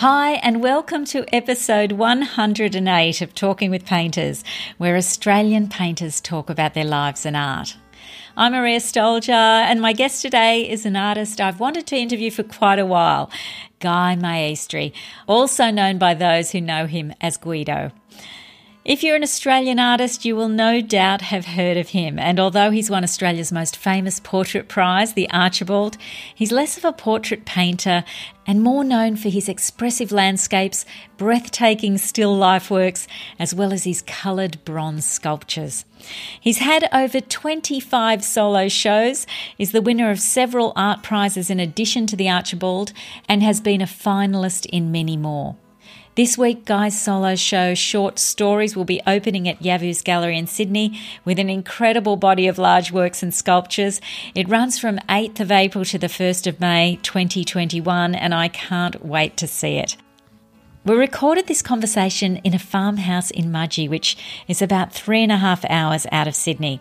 Hi, and welcome to episode 108 of Talking with Painters, where Australian painters talk about their lives and art. I'm Maria Stoljar, and my guest today is an artist I've wanted to interview for quite a while, Guy Maestri, also known by those who know him as Guido. If you're an Australian artist, you will no doubt have heard of him. And although he's won Australia's most famous portrait prize, the Archibald, he's less of a portrait painter and more known for his expressive landscapes, breathtaking still life works, as well as his coloured bronze sculptures. He's had over 25 solo shows, is the winner of several art prizes in addition to the Archibald, and has been a finalist in many more. This week, Guy's solo show, Short Stories, will be opening at Yavuz Gallery in Sydney with an incredible body of large works and sculptures. It runs from 8th of April to the 1st of May 2021, and I can't wait to see it. We recorded this conversation in a farmhouse in Mudgee, which is about three and a half hours out of Sydney.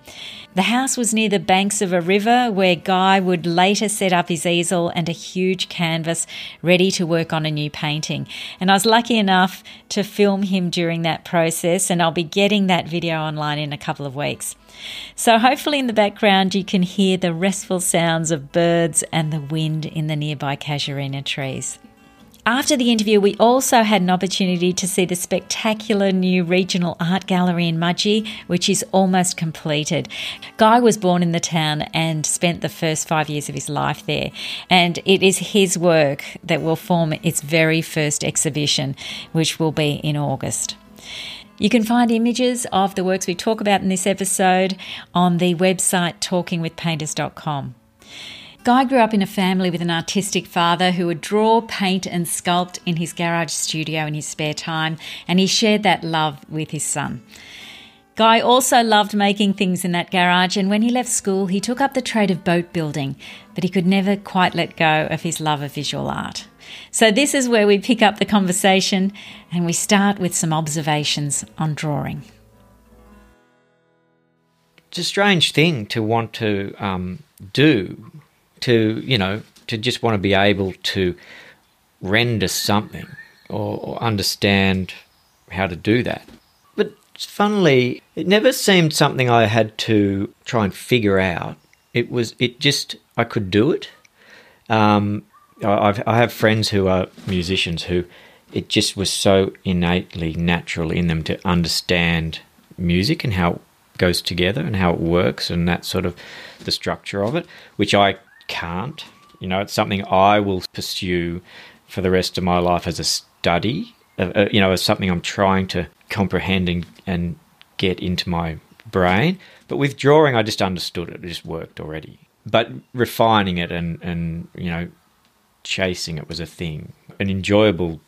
The house was near the banks of a river where Guy would later set up his easel and a huge canvas ready to work on a new painting. And I was lucky enough to film him during that process, and I'll be getting that video online in a couple of weeks. So, hopefully, in the background, you can hear the restful sounds of birds and the wind in the nearby casuarina trees. After the interview, we also had an opportunity to see the spectacular new regional art gallery in Mudgee, which is almost completed. Guy was born in the town and spent the first five years of his life there, and it is his work that will form its very first exhibition, which will be in August. You can find images of the works we talk about in this episode on the website talkingwithpainters.com. Guy grew up in a family with an artistic father who would draw, paint, and sculpt in his garage studio in his spare time, and he shared that love with his son. Guy also loved making things in that garage, and when he left school, he took up the trade of boat building, but he could never quite let go of his love of visual art. So, this is where we pick up the conversation and we start with some observations on drawing. It's a strange thing to want to um, do to you know to just want to be able to render something or, or understand how to do that. But funnily, it never seemed something I had to try and figure out. It was it just I could do it. Um, I've, I have friends who are musicians who it just was so innately natural in them to understand music and how it goes together and how it works and that sort of the structure of it, which I can't. You know, it's something I will pursue for the rest of my life as a study. Uh, uh, you know, as something I'm trying to comprehend and, and get into my brain. But with drawing, I just understood it; it just worked already. But refining it and and you know, chasing it was a thing, an enjoyable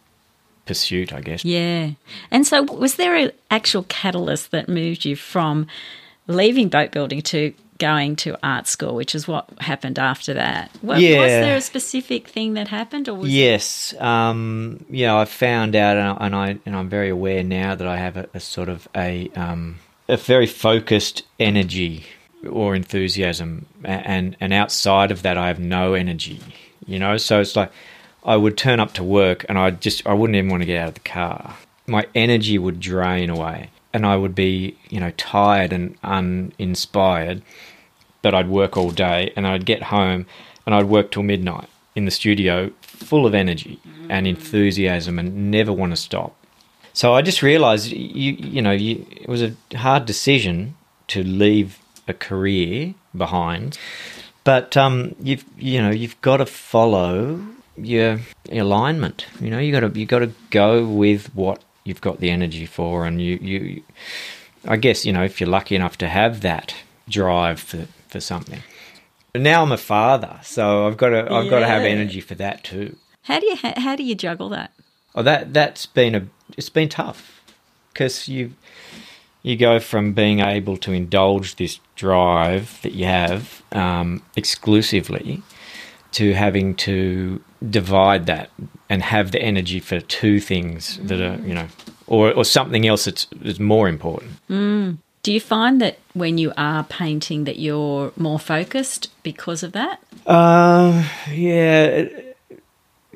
pursuit, I guess. Yeah. And so, was there an actual catalyst that moved you from leaving boat building to going to art school, which is what happened after that. Was, yeah. was there a specific thing that happened, or was yes, um, yeah, I found out, and I and I'm very aware now that I have a, a sort of a um, a very focused energy or enthusiasm, and and outside of that, I have no energy. You know, so it's like I would turn up to work, and I just I wouldn't even want to get out of the car. My energy would drain away and I would be, you know, tired and uninspired, but I'd work all day and I'd get home and I'd work till midnight in the studio full of energy and mm. enthusiasm and never want to stop. So I just realized you you know, you, it was a hard decision to leave a career behind. But um, you've you know, you've got to follow your alignment. You know, you got to you got to go with what you've got the energy for, and you you. I guess you know if you're lucky enough to have that drive for for something. But now I'm a father, so I've got to I've yeah. got to have energy for that too. How do you how do you juggle that? Oh, that that's been a it's been tough because you you go from being able to indulge this drive that you have um, exclusively to having to divide that and have the energy for two things that are, you know, or, or something else that's, that's more important. Mm. Do you find that when you are painting that you're more focused because of that? Uh, yeah.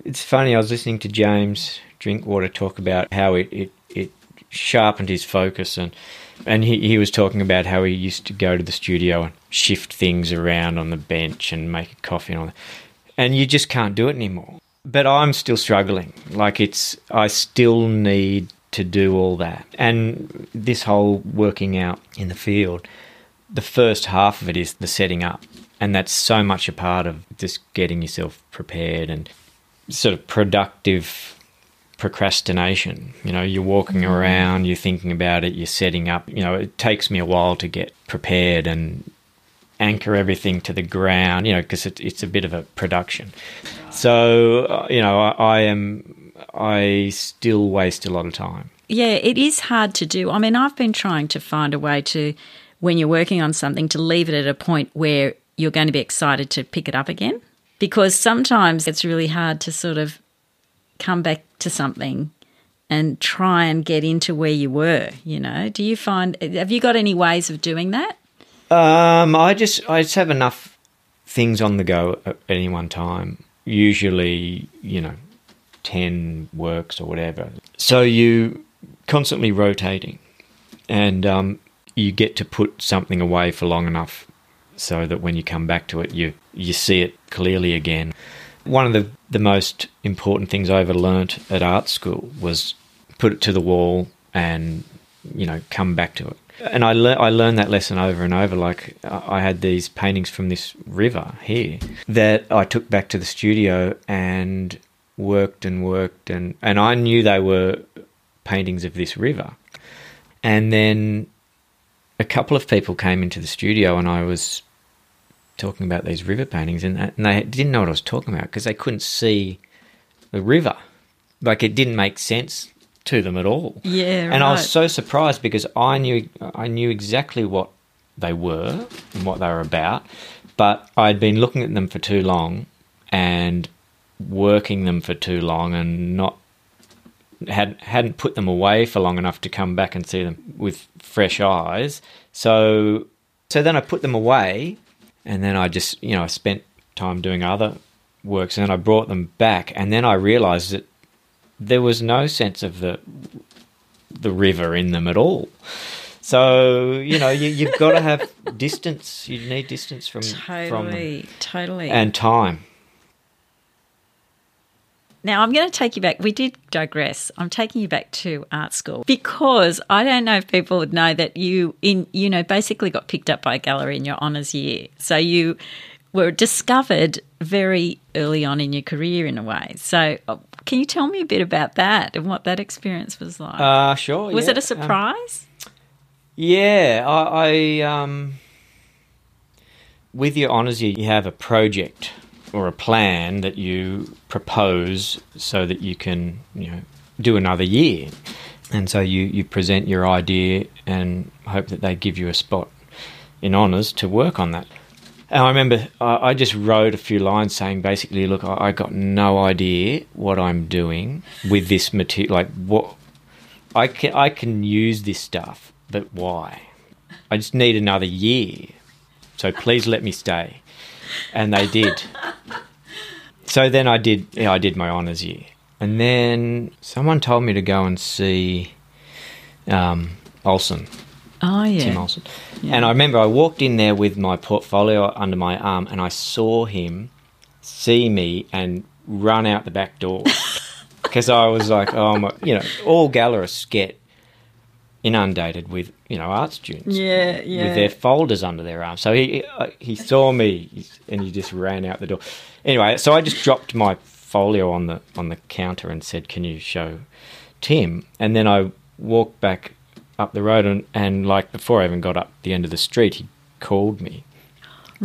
It's funny. I was listening to James Drinkwater talk about how it it, it sharpened his focus and. And he, he was talking about how he used to go to the studio and shift things around on the bench and make a coffee and all that. And you just can't do it anymore. But I'm still struggling. Like it's, I still need to do all that. And this whole working out in the field, the first half of it is the setting up. And that's so much a part of just getting yourself prepared and sort of productive procrastination. You know, you're walking mm. around, you're thinking about it, you're setting up. You know, it takes me a while to get prepared and anchor everything to the ground, you know, because it, it's a bit of a production. So, uh, you know, I, I am, I still waste a lot of time. Yeah, it is hard to do. I mean, I've been trying to find a way to, when you're working on something, to leave it at a point where you're going to be excited to pick it up again. Because sometimes it's really hard to sort of come back to something and try and get into where you were, you know? Do you find, have you got any ways of doing that? Um, I just, I just have enough things on the go at any one time. Usually, you know, 10 works or whatever. So you constantly rotating and um, you get to put something away for long enough so that when you come back to it, you, you see it clearly again. One of the, the most important things I ever learnt at art school was put it to the wall and, you know, come back to it. And I, le- I learned that lesson over and over. Like, I had these paintings from this river here that I took back to the studio and worked and worked. And, and I knew they were paintings of this river. And then a couple of people came into the studio and I was talking about these river paintings, and, and they didn't know what I was talking about because they couldn't see the river. Like it didn't make sense to them at all. Yeah, and I was so surprised because I knew I knew exactly what they were and what they were about, but I'd been looking at them for too long and working them for too long and not had hadn't put them away for long enough to come back and see them with fresh eyes. So so then I put them away and then I just you know I spent time doing other works and then I brought them back and then I realized that there was no sense of the the river in them at all. So you know you, have got to have distance. You need distance from totally, from totally, and time. Now I'm going to take you back. We did digress. I'm taking you back to art school because I don't know if people would know that you in you know basically got picked up by a gallery in your honours year. So you were discovered very early on in your career in a way. So can you tell me a bit about that and what that experience was like? Uh sure. Was yeah. it a surprise? Um, yeah, I, I um with your honours year you have a project or a plan that you propose so that you can, you know, do another year. And so you, you present your idea and hope that they give you a spot in honours to work on that. And I remember I, I just wrote a few lines saying basically, look, I, I got no idea what I'm doing with this material. Like, what I can, I can use this stuff, but why? I just need another year. So please let me stay and they did. So then I did. Yeah, I did my honours year, and then someone told me to go and see um, Olsen. Oh yeah, Tim Olsen. Yeah. And I remember I walked in there with my portfolio under my arm, and I saw him see me and run out the back door because I was like, oh my, you know, all gallerists get inundated with you know art students. Yeah, yeah. With their folders under their arm So he he uh, saw me and he just ran out the door. Anyway, so I just dropped my folio on the on the counter and said, "Can you show Tim?" And then I walked back up the road and, and like before I even got up the end of the street, he called me.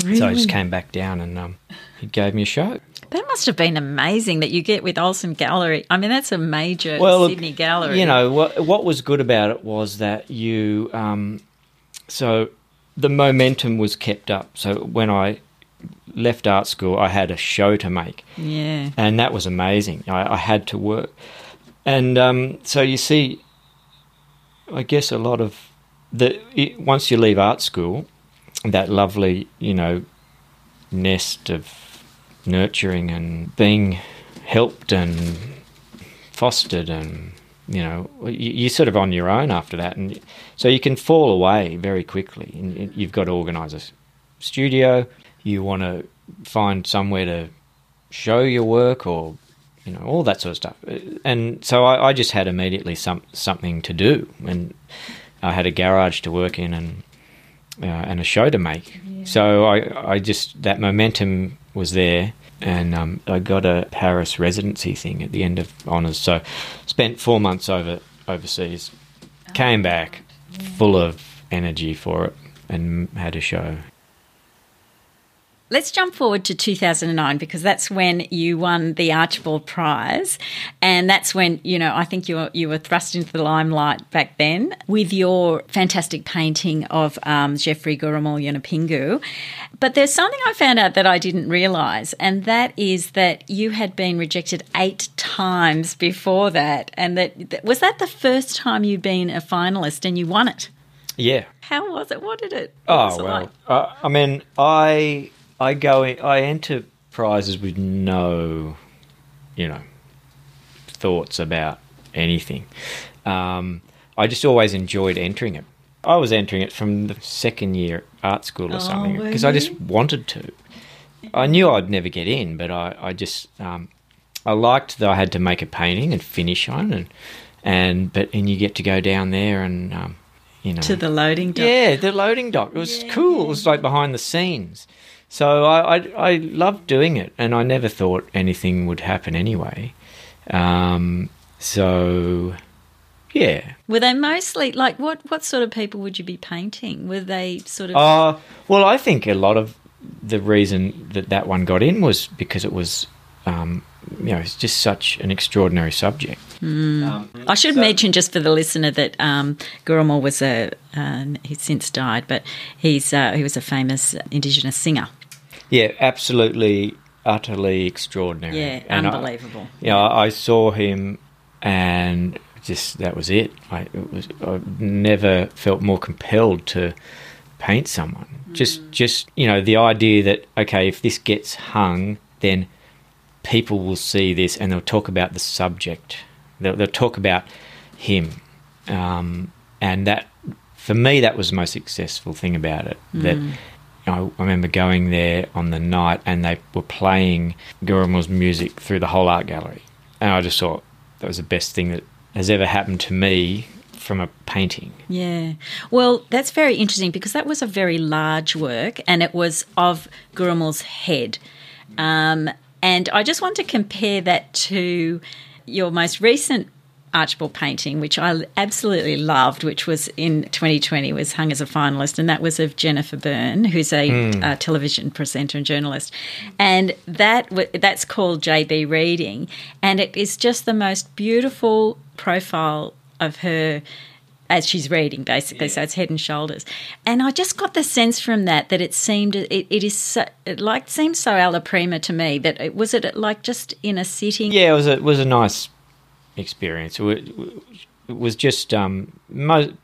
Really? So I just came back down and um, he gave me a show. That must have been amazing that you get with Olsen Gallery. I mean, that's a major well, Sydney gallery. You know, what, what was good about it was that you, um, so the momentum was kept up. So when I left art school, I had a show to make. Yeah. And that was amazing. I, I had to work. And um, so you see, I guess a lot of the, it, once you leave art school, that lovely, you know, nest of nurturing and being helped and fostered and you know you're sort of on your own after that. And so you can fall away very quickly. And you've got to organize a studio. You want to find somewhere to show your work or you know all that sort of stuff and so I, I just had immediately some something to do and I had a garage to work in and uh, and a show to make yeah. so I I just that momentum was there and um, I got a Paris residency thing at the end of honours. So spent four months over overseas, came back full of energy for it, and had a show. Let's jump forward to 2009 because that's when you won the Archibald Prize, and that's when you know I think you were, you were thrust into the limelight back then with your fantastic painting of um, Geoffrey Gurrumul Yunupingu. But there's something I found out that I didn't realise, and that is that you had been rejected eight times before that, and that was that the first time you'd been a finalist and you won it. Yeah. How was it? What did it? What oh well, like? uh, I mean, I I go in, I enter prizes with no, you know, thoughts about anything. Um, I just always enjoyed entering it. I was entering it from the second year art school or oh, something because I just wanted to. I knew I'd never get in, but I, I just um, I liked that I had to make a painting and finish on and and but and you get to go down there and um, you know to the loading dock. Yeah, the loading dock. It was yeah. cool. It was like behind the scenes. So I, I, I loved doing it, and I never thought anything would happen anyway. Um, so yeah. Were they mostly like what? What sort of people would you be painting? Were they sort of? Uh, well, I think a lot of the reason that that one got in was because it was, um, you know, it's just such an extraordinary subject. Mm. Um, I should so, mention just for the listener that um, Gurrumul was a uh, he's since died, but he's uh, he was a famous Indigenous singer. Yeah, absolutely, utterly extraordinary. Yeah, and unbelievable. I, yeah, I, I saw him, and just that was it. I it was I never felt more compelled to paint someone. Mm. Just just you know the idea that okay, if this gets hung, then people will see this and they'll talk about the subject. They'll, they'll talk about him, um, and that for me that was the most successful thing about it. Mm. That I remember going there on the night and they were playing Gurrumul's music through the whole art gallery. And I just thought that was the best thing that has ever happened to me from a painting. Yeah. Well, that's very interesting because that was a very large work and it was of Gurrumul's head. Um, and I just want to compare that to your most recent Archibald painting, which I absolutely loved, which was in 2020, was hung as a finalist, and that was of Jennifer Byrne, who's a mm. uh, television presenter and journalist, and that that's called JB Reading, and it is just the most beautiful profile of her as she's reading, basically. Yeah. So it's head and shoulders, and I just got the sense from that that it seemed it, it is so, it like seems so alla prima to me. That it was it like just in a sitting. Yeah, it was a, it was a nice experience. It was just um,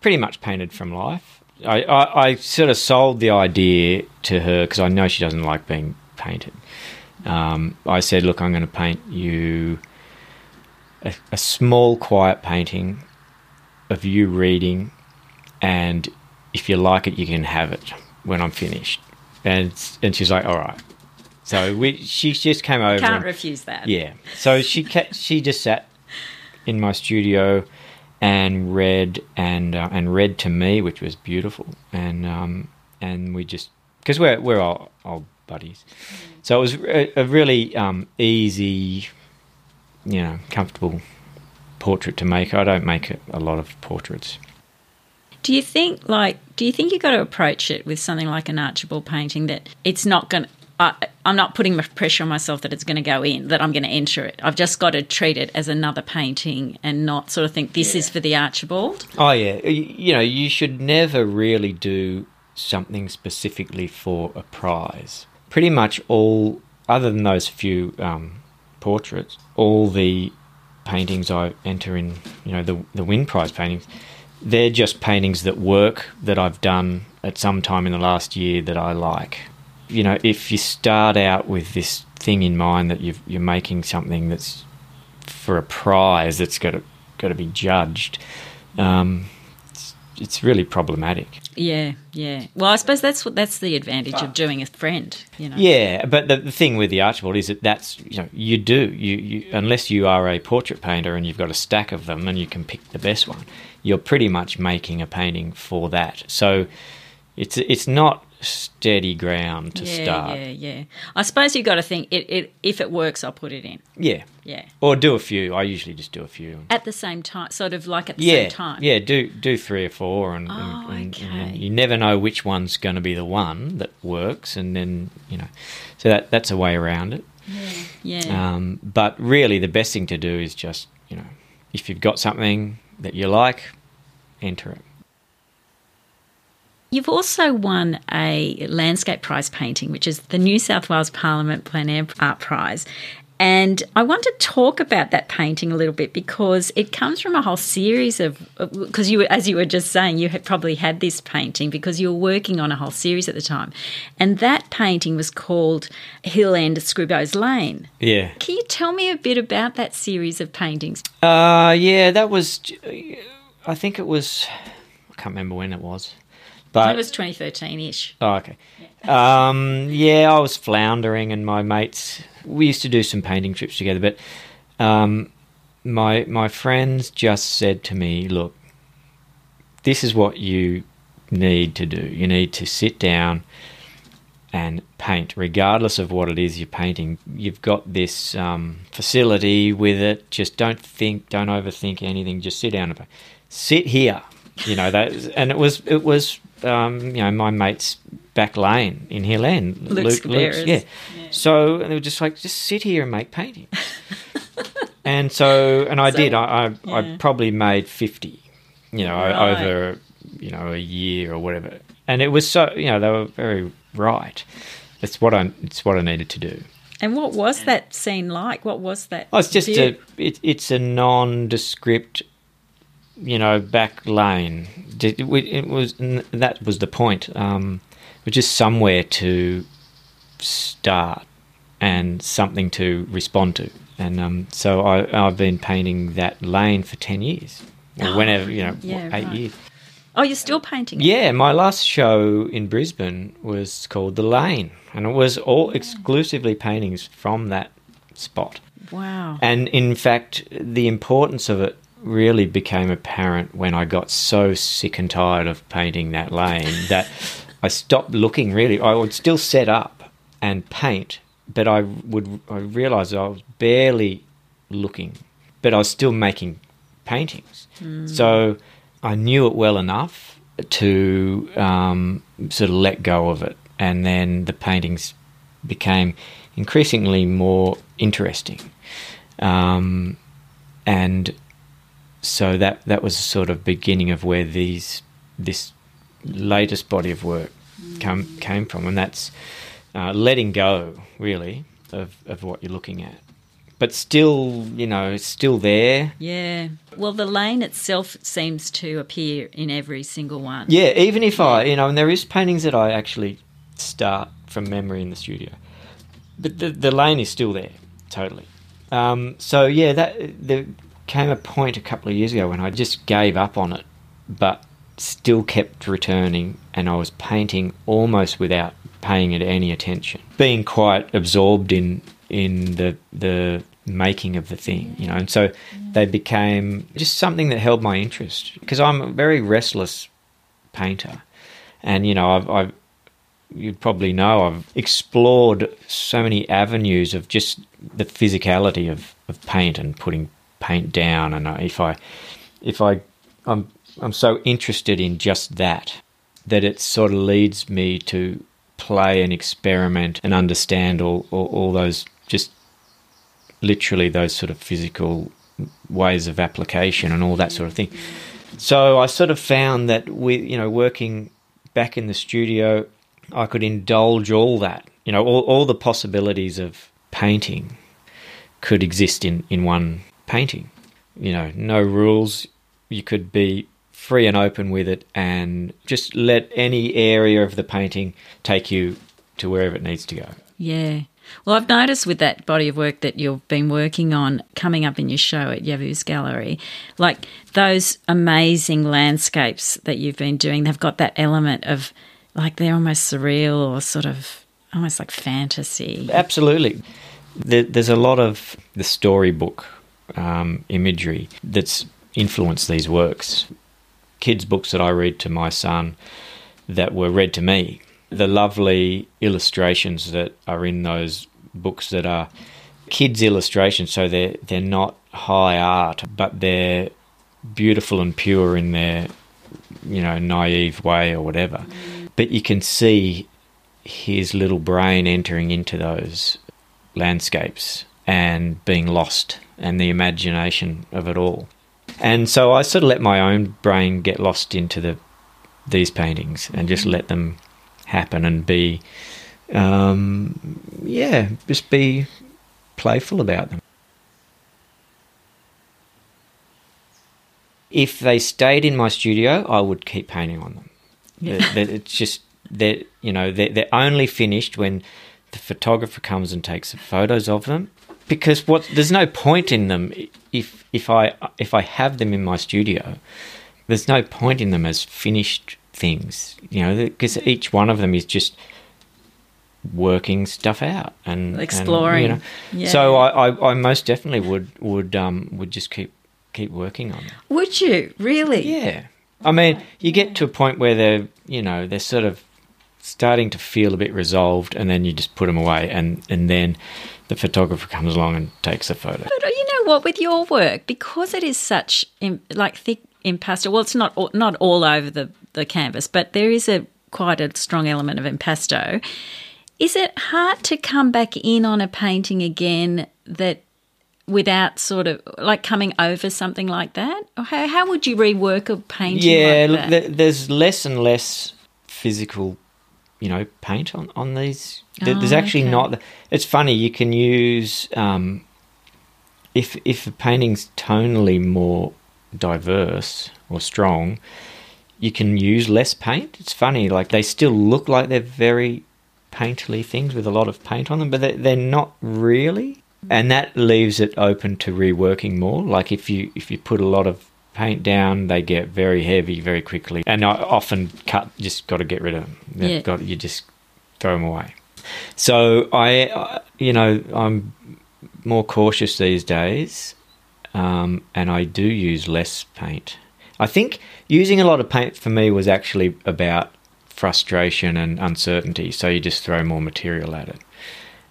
pretty much painted from life. I, I, I, sort of sold the idea to her because I know she doesn't like being painted. Um, I said, "Look, I'm going to paint you a, a, small, quiet painting of you reading, and if you like it, you can have it when I'm finished." And and she's like, "All right." So we, she just came over. Can't and, refuse that. Yeah. So she she just sat in my studio and read and uh, and read to me, which was beautiful. And um, and we just because we're we're all old buddies, so it was a, a really um, easy, you know, comfortable portrait to make. I don't make a lot of portraits. Do you think like do you think you got to approach it with something like an Archibald painting that it's not going I, am not putting pressure on myself that it's going to go in, that I'm going to enter it. I've just got to treat it as another painting and not sort of think this yeah. is for the Archibald. Oh, yeah. You know, you should never really do something specifically for a prize. Pretty much all, other than those few um, portraits, all the paintings I enter in, you know, the, the Wynne Prize paintings, they're just paintings that work that I've done at some time in the last year that I like you know, if you start out with this thing in mind that you've, you're making something that's for a prize that's got to got to be judged, um, it's, it's really problematic. Yeah, yeah. Well, I suppose that's what that's the advantage of doing a friend. You know. Yeah, but the, the thing with the Archibald is that that's you know you do you, you unless you are a portrait painter and you've got a stack of them and you can pick the best one, you're pretty much making a painting for that. So it's it's not steady ground to yeah, start. Yeah, yeah. I suppose you've got to think it, it. If it works, I'll put it in. Yeah. Yeah. Or do a few. I usually just do a few. At the same time, sort of like at the yeah, same time. yeah. Do do three or four, and, Oh, and, okay. and you never know which one's going to be the one that works, and then you know, so that that's a way around it. Yeah. Um, but really, the best thing to do is just you know, if you've got something that you like, enter it. You've also won a landscape prize painting, which is the New South Wales Parliament Plein Air Art Prize. And I want to talk about that painting a little bit because it comes from a whole series of because you, as you were just saying, you had probably had this painting because you were working on a whole series at the time, and that painting was called Hill End Scribbo's Lane. Yeah. Can you tell me a bit about that series of paintings? Uh, yeah, that was. I think it was. I can't remember when it was, but it was 2013 ish. Oh, okay. Um, yeah, I was floundering, and my mates. We used to do some painting trips together, but um, my my friends just said to me, "Look, this is what you need to do. You need to sit down and paint, regardless of what it is you're painting. You've got this um, facility with it. Just don't think, don't overthink anything. Just sit down and paint. sit here. You know that, and it was it was um, you know my mate's back lane in Hill End, Luke Sciberras. yeah. So and they were just like, just sit here and make paintings. and so, and I So- did. I I, yeah. I probably made fifty, you know, Right. over you know a year or whatever. And it was so you know they were very right. It's what I it's what I needed to do. And what was that scene like? What was that? Oh, it's just view? a it, it's a nondescript, you know, back lane. It, it was that was the point. Um, it was just somewhere to start and something to respond to. And um, so I, I've been painting that lane for ten years, or Oh, whenever you know, yeah, eight right. years. Oh, you're still painting it? Yeah, my last show in Brisbane was called The Lane, and it was all exclusively paintings from that spot. Wow. And in fact, the importance of it really became apparent when I got so sick and tired of painting that lane that I stopped looking really. I would still set up and paint, but I would I realized I was barely looking, but I was still making paintings. So I knew it well enough to um, sort of let go of it, and then the paintings became increasingly more interesting, um, and so that that was sort of beginning of where these this latest body of work come came from, and that's uh, letting go really of of what you're looking at, but still you know it's still there. Yeah. Well, the lane itself seems to appear in every single one. Yeah, even if I, you know, and there is paintings that I actually start from memory in the studio, but the the lane is still there, totally. Um, so yeah, that there came a point a couple of years ago when I just gave up on it, but still kept returning, and I was painting almost without paying it any attention, being quite absorbed in in the the making of the thing, you know, and so they became just something that held my interest because I'm a very restless painter, and you know, I've, I've you probably know I've explored so many avenues of just the physicality of, of paint and putting paint down, and if I if I I'm I'm so interested in just that that it sort of leads me to play and experiment and understand all, all, all those just literally those sort of physical ways of application and all that sort of thing. So I sort of found that with you know working back in the studio, I could indulge all that, you know, all, all the possibilities of painting could exist in, in one painting. You know, no rules. You could be free and open with it and just let any area of the painting take you to wherever it needs to go. Yeah. Well, I've noticed with that body of work that you've been working on coming up in your show at Yavuz Gallery, like those amazing landscapes that you've been doing, they've got that element of like they're almost surreal or sort of almost like fantasy. Absolutely. There's a lot of the storybook um, imagery that's influenced these works. Kids' books that I read to my son that were read to me, the lovely illustrations that are in those books that are kids' illustrations, so they're they're not high art, but they're beautiful and pure in their you know naive way or whatever. But you can see his little brain entering into those landscapes and being lost and the imagination of it all. And so I sort of let my own brain get lost into the these paintings and just let them happen and be, um, yeah, just be playful about them. If they stayed in my studio, I would keep painting on them. Yeah. It's just that you know they're, they're only finished when the photographer comes and takes photos of them because what there's no point in them if if I if I have them in my studio there's no point in them as finished things you know because each one of them is just working stuff out and exploring and, you know. yeah. so I, I, I most definitely would would um would just keep keep working on them would you? Really? Yeah. I mean you get to a point where they're you know they're sort of starting to feel a bit resolved, and then you just put them away, and and then the photographer comes along and takes a photo. But uh, you know what? With your work, because it is such like thick impasto. Well, it's not not all over the the canvas, but there is a quite a strong element of impasto. Is it hard to come back in on a painting again that without sort of like coming over something like that? Or how, how would you rework a painting? Yeah, like look, there's less and less physical you know paint on on these. Oh, There's actually okay. not. It's funny. You can use um, if if a painting's tonally more diverse or strong, you can use less paint. It's funny. Like they still look like they're very painterly things with a lot of paint on them, but they're, they're not really. And that leaves it open to reworking more. Like if you if you put a lot of paint down, they get very heavy very quickly, and I often cut. Just got to get rid of them. Yeah. Got you just throw them away. So I, you know, I'm more cautious these days, um, and I do use less paint. I think using a lot of paint for me was actually about frustration and uncertainty. So you just throw more material at it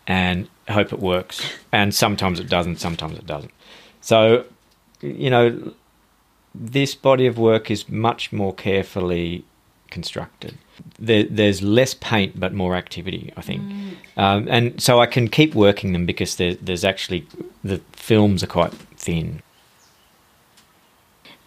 and hope it works. And sometimes it doesn't, sometimes it doesn't. So, you know, this body of work is much more carefully constructed. There, there's less paint but more activity, I think, mm. um, and so I can keep working them because there, there's actually the films are quite thin.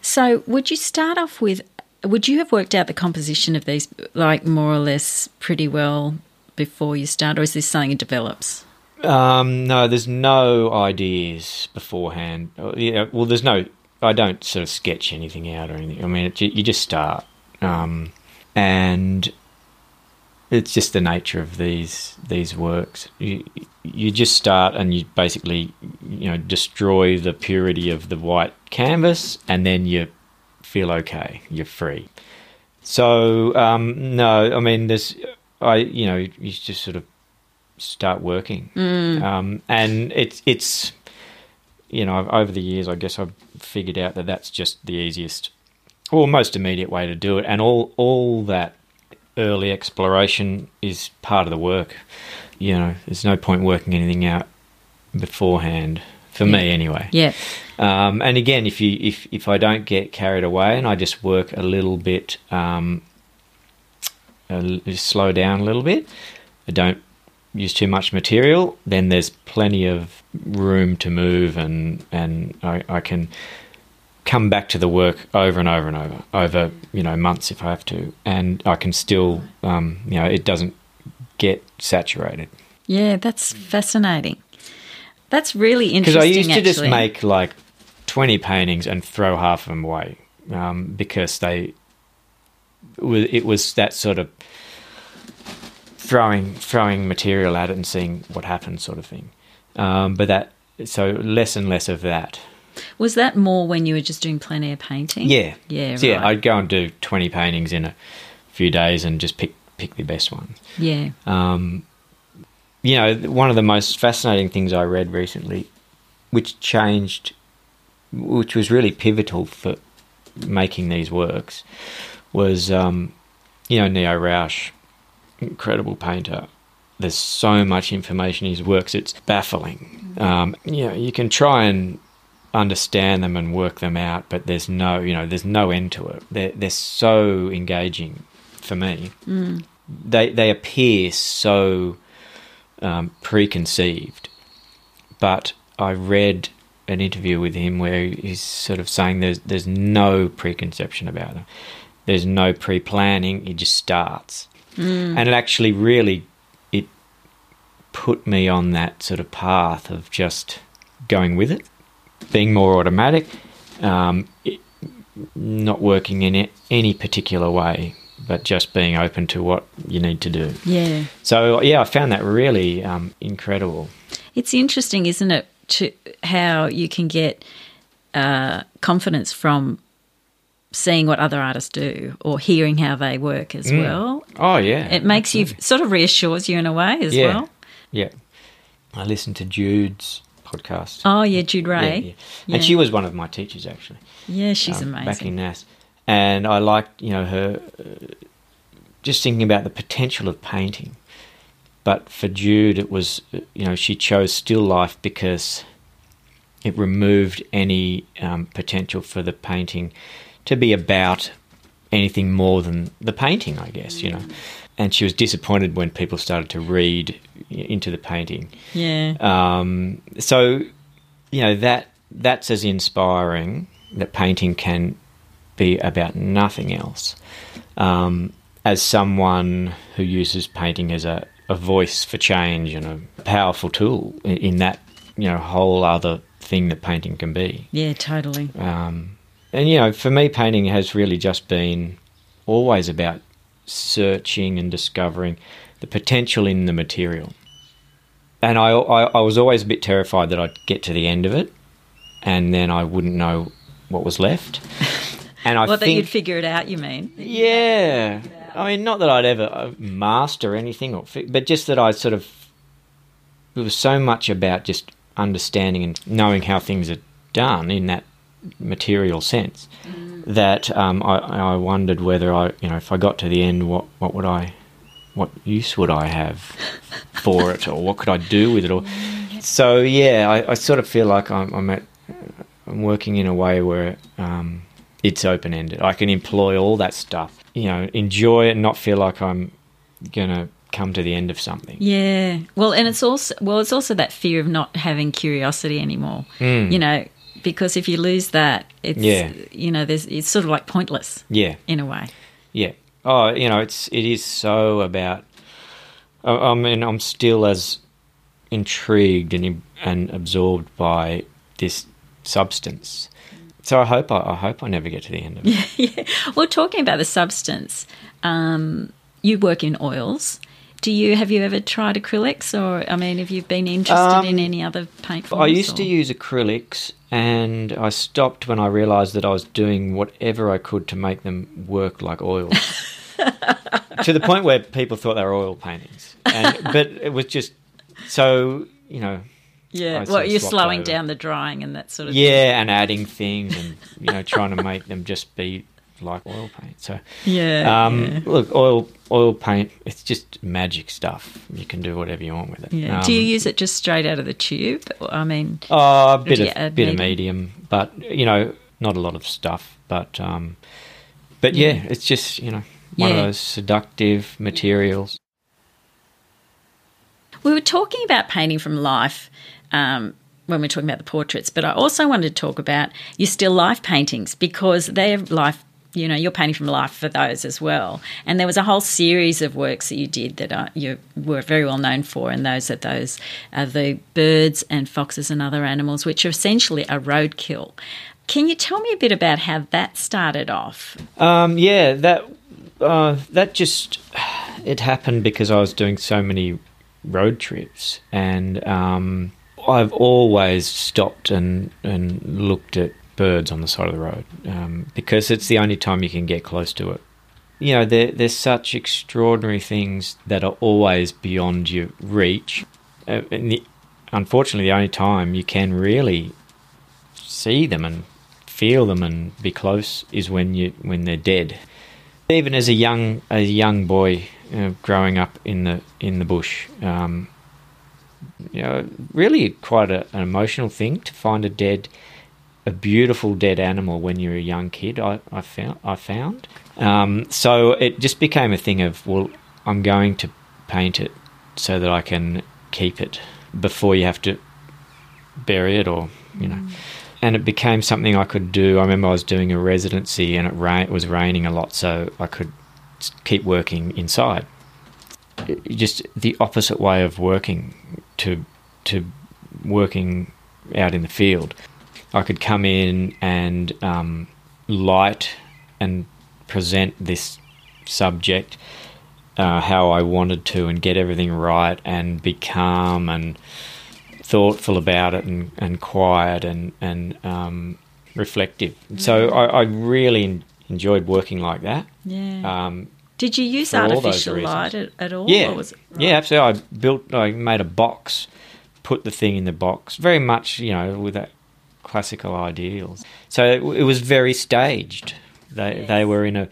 So, would you start off with? Would you have worked out the composition of these, like more or less, pretty well before you start, or is this something that develops? Um, no, there's no ideas beforehand. Uh, yeah, well, there's no I don't sort of sketch anything out or anything. I mean, it, you just start, um, and it's just the nature of these these works. You you just start and you basically you know destroy the purity of the white canvas, and then you feel okay. You're free. So um, no, I mean, there's I you know you just sort of start working, mm. um, and it's it's you know, over the years, I guess I've figured out that that's just the easiest or most immediate way to do it, and all all that early exploration is part of the work. You know, there's no point working anything out beforehand for yeah. me, anyway. Yeah. Um, and again, if you if if I don't get carried away and I just work a little bit, um, just slow down a little bit, I don't use too much material, then there's plenty of room to move, and and I, I can come back to the work over and over and over over you know months if I have to, and I can still um, you know it doesn't get saturated. Yeah, that's fascinating. That's really interesting. Because I used to actually. just make like twenty paintings and throw half of them away um, because they it was that sort of throwing throwing material at it and seeing what happens, sort of thing. Um, but that so less and less of that. Was that more when you were just doing plein air painting? Yeah, Yeah, So, yeah. I'd go and do twenty paintings in a few days and just pick pick the best ones. Yeah. Um, you know, one of the most fascinating things I read recently, which changed, which was really pivotal for making these works, was um, you know Neo Rausch, incredible painter. There's so much information in his works; it's baffling. Um, you know, you can try and understand them and work them out, but there's no, you know, there's no end to it. They're they're so engaging for me. They they appear so um, preconceived, but I read an interview with him where he's sort of saying there's there's no preconception about them. There's no pre-planning. It just starts, and it actually really it put me on that sort of path of just going with it, being more automatic, um, it, not working in it, any particular way, but just being open to what you need to do. Yeah. So yeah, I found that really um, incredible. It's interesting, isn't it, to how you can get uh, confidence from seeing what other artists do or hearing how they work as well. Oh yeah, It makes you sort of reassures you in a way as yeah, well. yeah. I listened to Jude's podcast. Oh yeah, Jude Rae. yeah. Yeah. and she was one of my teachers actually. Yeah, she's um, amazing. back in NAS, and I liked you know her uh, just thinking about the potential of painting. But for Jude, it was uh, you know she chose still life because it removed any um, potential for the painting to be about anything more than the painting, I guess you know. And she was disappointed when people started to read into the painting. yeah. Um, so, you know that that's as inspiring that painting can be about nothing else. Um, as someone who uses painting as a, a voice for change and a powerful tool in, in that you know whole other thing that painting can be. yeah, totally. Um, and you know, for me, painting has really just been always about searching and discovering the potential in the material. And I, I, I was always a bit terrified that I'd get to the end of it, and then I wouldn't know what was left. And I Well, that you'd figure it out, you mean? yeah, I mean, not that I'd ever uh, master anything, or but just that I sort of it was so much about just understanding and knowing how things are done in that material sense that um, I, I wondered whether I, you know, if I got to the end, what what would I, what use would I have for it, or what could I do with it, or so yeah, I, I sort of feel like I'm, I'm at, I'm working in a way where um, it's open ended. I can employ all that stuff, you know, enjoy it, and not feel like I'm gonna come to the end of something. Yeah. Well, and it's also well, it's also that fear of not having curiosity anymore. You know, because if you lose that, it's Yeah. you know, there's it's sort of like pointless Yeah, in a way. yeah. Oh, you know, it's it is so about. I, I mean, I'm still as intrigued and and absorbed by this substance. So I hope I, I hope I never get to the end of it. Well, talking about the substance, um, you work in oils. Do you have you ever tried acrylics, or I mean, have you been interested in any other paint forms? Um, I used to use acrylics, and I stopped when I realised that I was doing whatever I could to make them work like oil. to the point where people thought they were oil paintings, and, but it was just so you know. Yeah. Well, you're slowing over. down the drying and that sort of thing. Yeah, and adding things, and you know, trying to make them just be like oil paint. So, Yeah. um, yeah. look, oil oil paint, it's just magic stuff. You can do whatever you want with it. Yeah. Um, Do you use it just straight out of the tube? I mean, Oh, a bit of bit of medium? medium, but you know, not a lot of stuff. But um, but yeah, Yeah. it's just you know one Yeah. of those seductive materials. we were talking about painting from life um, when we're talking about the portraits, but I also wanted to talk about your still life paintings because they're life. You know, you're painting from life for those as well. And there was a whole series of works that you did that uh, you were very well known for, and those are those are the birds and foxes and other animals, which are essentially a roadkill. Can you tell me a bit about how that started off? Um, yeah, that uh, that just it happened because I was doing so many road trips, and um, I've always stopped and and looked at birds on the side of the road um, because it's the only time you can get close to it. You know, there, there's such extraordinary things that are always beyond your reach. Uh, and the, unfortunately, the only time you can really see them and feel them and be close is when you when they're dead. Even as a young a young boy uh, growing up in the in the bush, um, you know, really quite a, an emotional thing to find a dead, a beautiful dead animal when you're a young kid. I, I found I found. Um, so it just became a thing of well, I'm going to paint it so that I can keep it before you have to bury it or you know. Mm and it became something I could do. I remember I was doing a residency and it, ra- it was raining a lot, so I could keep working inside. It, just the opposite way of working to to working out in the field. I could come in and um, light and present this subject uh, how I wanted to and get everything right and be calm and thoughtful about it and, and quiet and and um, reflective. Mm. So I, I, really enjoyed working like that. Yeah. Um, Did you use artificial light at, at, all? Yeah. Right? Yeah, absolutely. I built. I made a box, put the thing in the box, very much you know with that classical ideals. So it, it was very staged. They yes. they were in a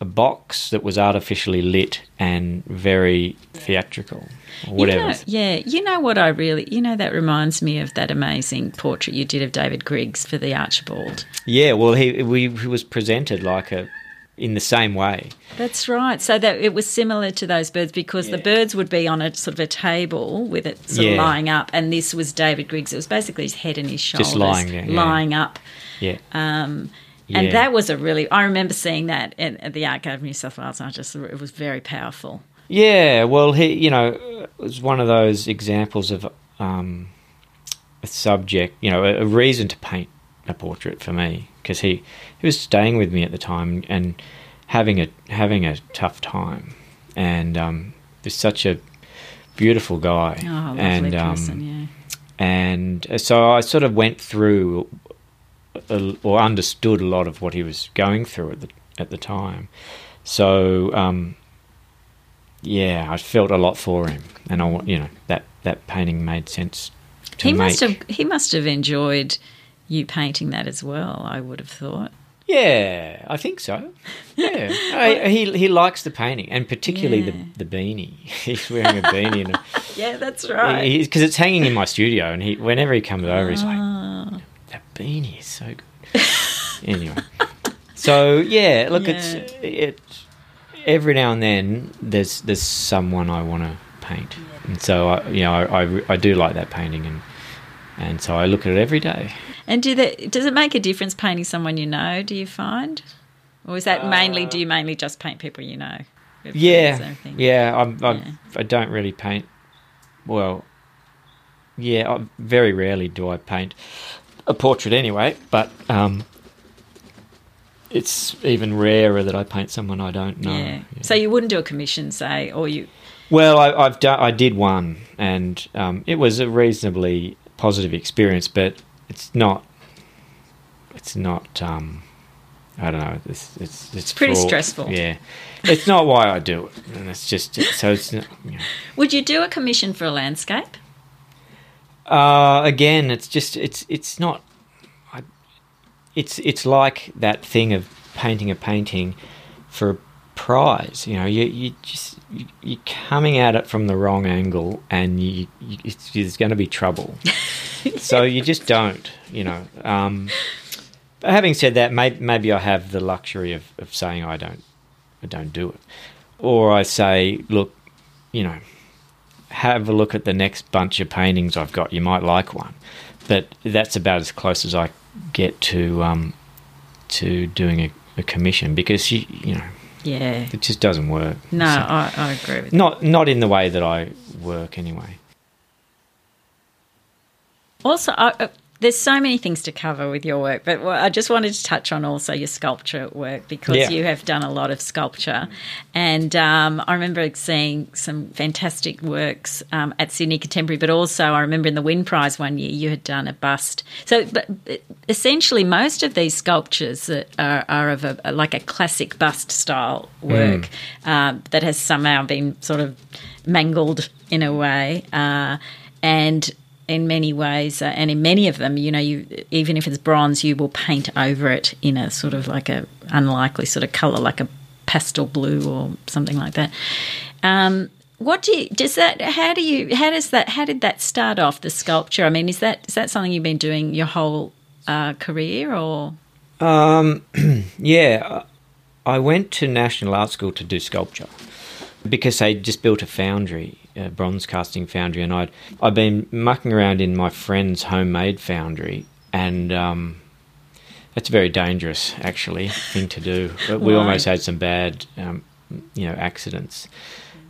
a box that was artificially lit and very theatrical whatever. You know, yeah, you know what I really, you know, that reminds me of that amazing portrait you did of David Griggs for the Archibald. Yeah, well, he we, he was presented like a in the same way. That's right. So that it was similar to those birds because yeah. the birds would be on a sort of a table with it sort yeah. of lying up, and this was David Griggs. It was basically his head and his shoulders just lying there, yeah. lying up. Yeah. Um, and that was a really. I remember seeing that at, at the Art Gallery of New South Wales. And I just it was very powerful. Yeah, well, he, you know, it was one of those examples of um, a subject, you know, a, a, reason to paint a portrait for me because he he was staying with me at the time and having a having a tough time, and um, there's such a beautiful guy, oh, and um, person, yeah. And so I sort of went through a, or understood a lot of what he was going through at the at the time. So um, yeah, I felt a lot for him, and I, you know, that that painting made sense. he make. must have he must have enjoyed you painting that as well. I would have thought. Yeah, I think so. Yeah, I, he he likes the painting, and particularly yeah. the the beanie. He's wearing a beanie. And a, yeah, that's right. Because it's hanging in my studio, and he whenever he comes over, he's like, ah. "That beanie is so good." anyway, so yeah, look, yeah. it's it every now and then there's there's someone I want to paint, and so I, you know I, I, I do like that painting, and and so I look at it every day. And do that? Does it make a difference painting someone you know? Do you find, or is that uh, mainly? Do you mainly just paint people you know? Yeah, yeah. I'm, I'm, yeah. I don't really paint. Well, yeah. I, very rarely do I paint a portrait anyway. But um, it's even rarer that I paint someone I don't know. Yeah. yeah. So you wouldn't do a commission, say, or you? Well, I, have done. I did one, and um, it was a reasonably positive experience, but it's not. It's not. Um, I don't know. It's it's it's pretty stressful. Yeah, it's not why I do it, and it's just so it's. Not, you know. Would you do a commission for a landscape? Uh, again, it's just it's it's not I, it's it's like that thing of painting a painting for a prize. You know, you you just you, you're coming at it from the wrong angle, and you, you it's, there's going to be trouble. so you just don't. You know. Um, but having said that, maybe, maybe I have the luxury of, of saying I don't I don't do it, or I say, look, you know, have a look at the next bunch of paintings I've got. You might like one, but that's about as close as I get to um, to doing a, a, commission because you you know yeah it just doesn't work. No, so, I, I agree with not that. not in the way that I work anyway. Also, uh, there's so many things to cover with your work, but I just wanted to touch on also your sculpture work because Yeah. you have done a lot of sculpture, and um, I remember seeing some fantastic works um, at Sydney Contemporary, but also I remember in the Wynne Prize one year you had done a bust. So, but essentially, most of these sculptures are, are of a, like a classic bust style work um, that has somehow been sort of mangled in a way, uh, and in many ways, uh, and in many of them, you know, you even if it's bronze, you will paint over it in a sort of like a unlikely sort of color, like a pastel blue or something like that. Um, what do you does that? How do you? How does that? How did that start off the sculpture? I mean, is that is that something you've been doing your whole uh, career, or Um, yeah, I went to National Art School to do sculpture because they just built a foundry, a bronze casting foundry, and I'd I'd been mucking around in my friend's homemade foundry, and um, a very dangerous actually thing to do. We almost had some bad, um, you know, accidents.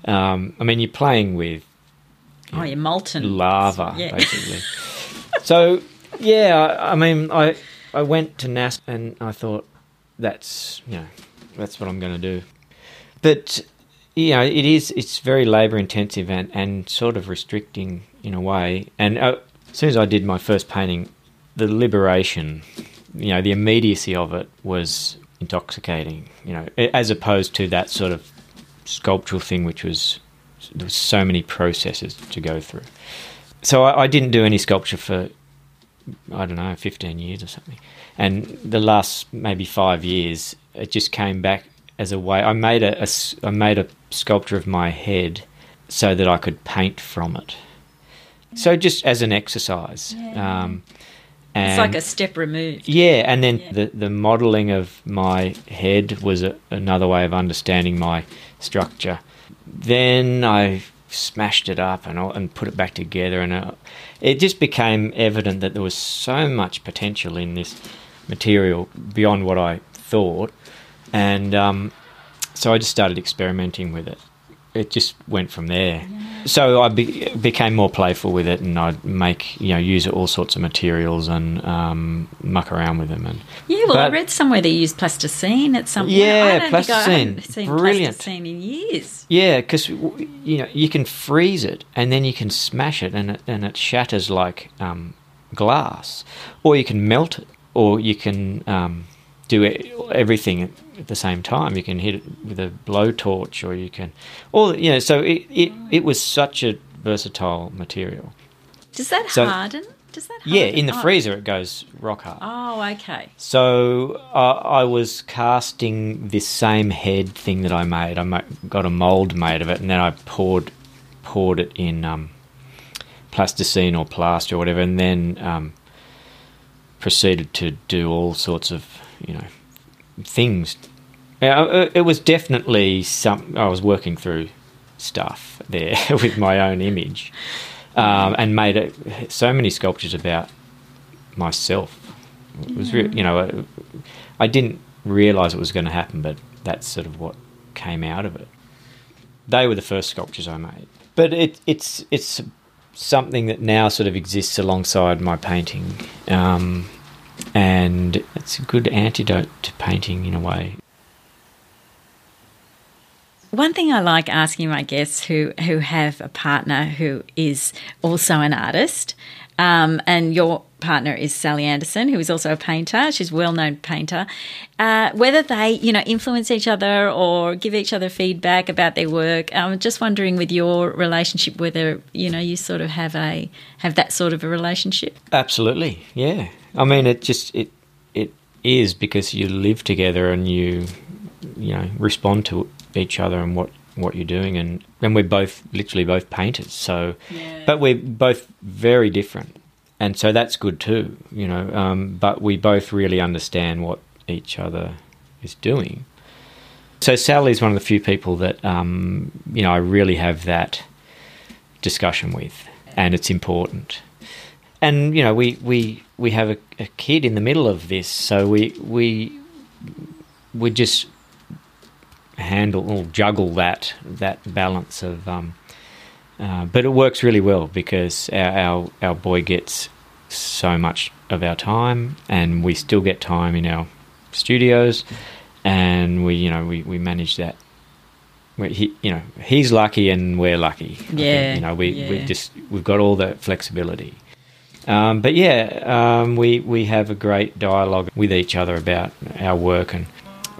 Um, I mean, you're playing with oh, you're molten lava, Yeah. basically. so, yeah, I, I mean, I I went to NAS and I thought that's you know that's what I'm going to do, but you know it is it's very labour intensive and and sort of restricting in a way. And uh, as soon as I did my first painting, the liberation, you know, the immediacy of it was intoxicating. You know, as opposed to that sort of sculptural thing, which was there was so many processes to go through. So I, I didn't do any sculpture for I don't know, fifteen years or something. And the last maybe five years, it just came back as a way. I made a, a I made a sculpture of my head so that I could paint from it. So just as an exercise. Yeah. Um, It's like a step removed. yeah, and then Yeah. the the modelling of my head was a, another way of understanding my structure. Then I smashed it up and and put it back together, and uh, it just became evident that there was so much potential in this material beyond what I thought, and um, so I just started experimenting with it. It just went from there. So I be- became more playful with it, and I'd make you know use all sorts of materials and um, muck around with them. And Yeah, well, I read somewhere they use plasticine at some point. Yeah, I don't think I plasticine. seen Brilliant. plasticine in years. yeah, because you know you can freeze it, and then you can smash it, and it, and it shatters like um, glass, or you can melt it, or you can um, do everything at the same time. You can hit it with a blowtorch, or you can, or you know. So it it, it was such a versatile material. Does that So- harden? Does that harden? Yeah, in the Oh. freezer it goes rock hard. Oh, okay. So uh, I was casting this same head thing that I made. I got a mold made of it, and then I poured poured it in um, plasticine or plaster or whatever, and then um, proceeded to do all sorts of you know things. Uh, It was definitely some. I was working through stuff there with my own image, um, and made it, so many sculptures about myself. It was, re- you know, uh, I didn't realize it was going to happen, but that's sort of what came out of it. They were the first sculptures I made, but it, it's it's something that now sort of exists alongside my painting, um, and it's a good antidote to painting in a way. One thing I like asking my guests who who have a partner who is also an artist, um, and your partner is Sally Anderson, who is also a painter. She's a well-known painter. Uh, whether they, you know, influence each other or give each other feedback about their work. I'm just wondering with your relationship whether you know you sort of have a have that sort of a relationship. Absolutely, yeah. I mean, it just it it is because you live together and you you know respond to each other and what what you're doing, and and we're both literally both painters. So, Yeah. but we're both very different, and so that's good too. You know, um, but we both really understand what each other is doing. So Sally is one of the few people that um, you know I really have that discussion with, and it's important. And you know, we we we have a, a kid in the middle of this, so we we we just handle or juggle that that balance of. Um, uh, but it works really well because our, our our boy gets so much of our time, and we still get time in our studios, and we you know we, we manage that. We, he, you know, he's lucky and we're lucky. Yeah, think. you know, we we just we've got all that flexibility. Um, but yeah, um, we we have a great dialogue with each other about our work, and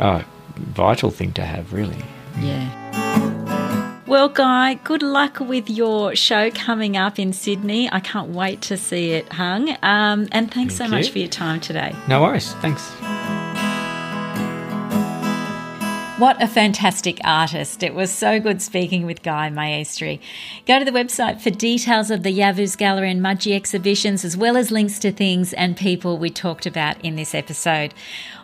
oh, vital thing to have, really. Yeah. Well, Guy, good luck with your show coming up in Sydney. I can't wait to see it hung. Um, and thanks so Thank much for your time today. No worries. Thanks. What a fantastic artist. It was so good speaking with Guy Maestri. Go to the website for details of the Yavuz Gallery and Mudgee exhibitions, as well as links to things and people we talked about in this episode.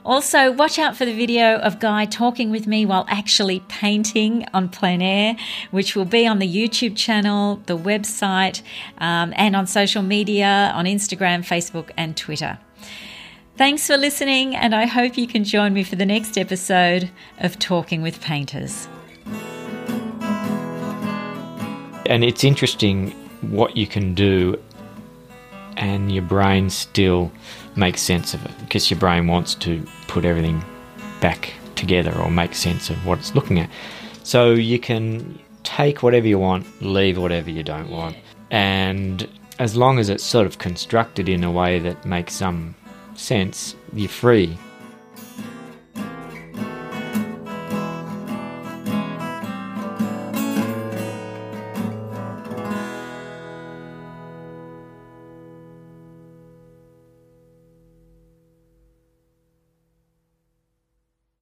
Also, watch out for the video of Guy talking with me while actually painting on plein air, which will be on the YouTube channel, the website, um, and on social media on Instagram, Facebook, and Twitter. Thanks for listening, and I hope you can join me for the next episode of Talking with Painters. And it's interesting what you can do, and your brain still makes sense of it because your brain wants to put everything back together or make sense of what it's looking at. So you can take whatever you want, leave whatever you don't want, and as long as it's sort of constructed in a way that makes some sense, you're free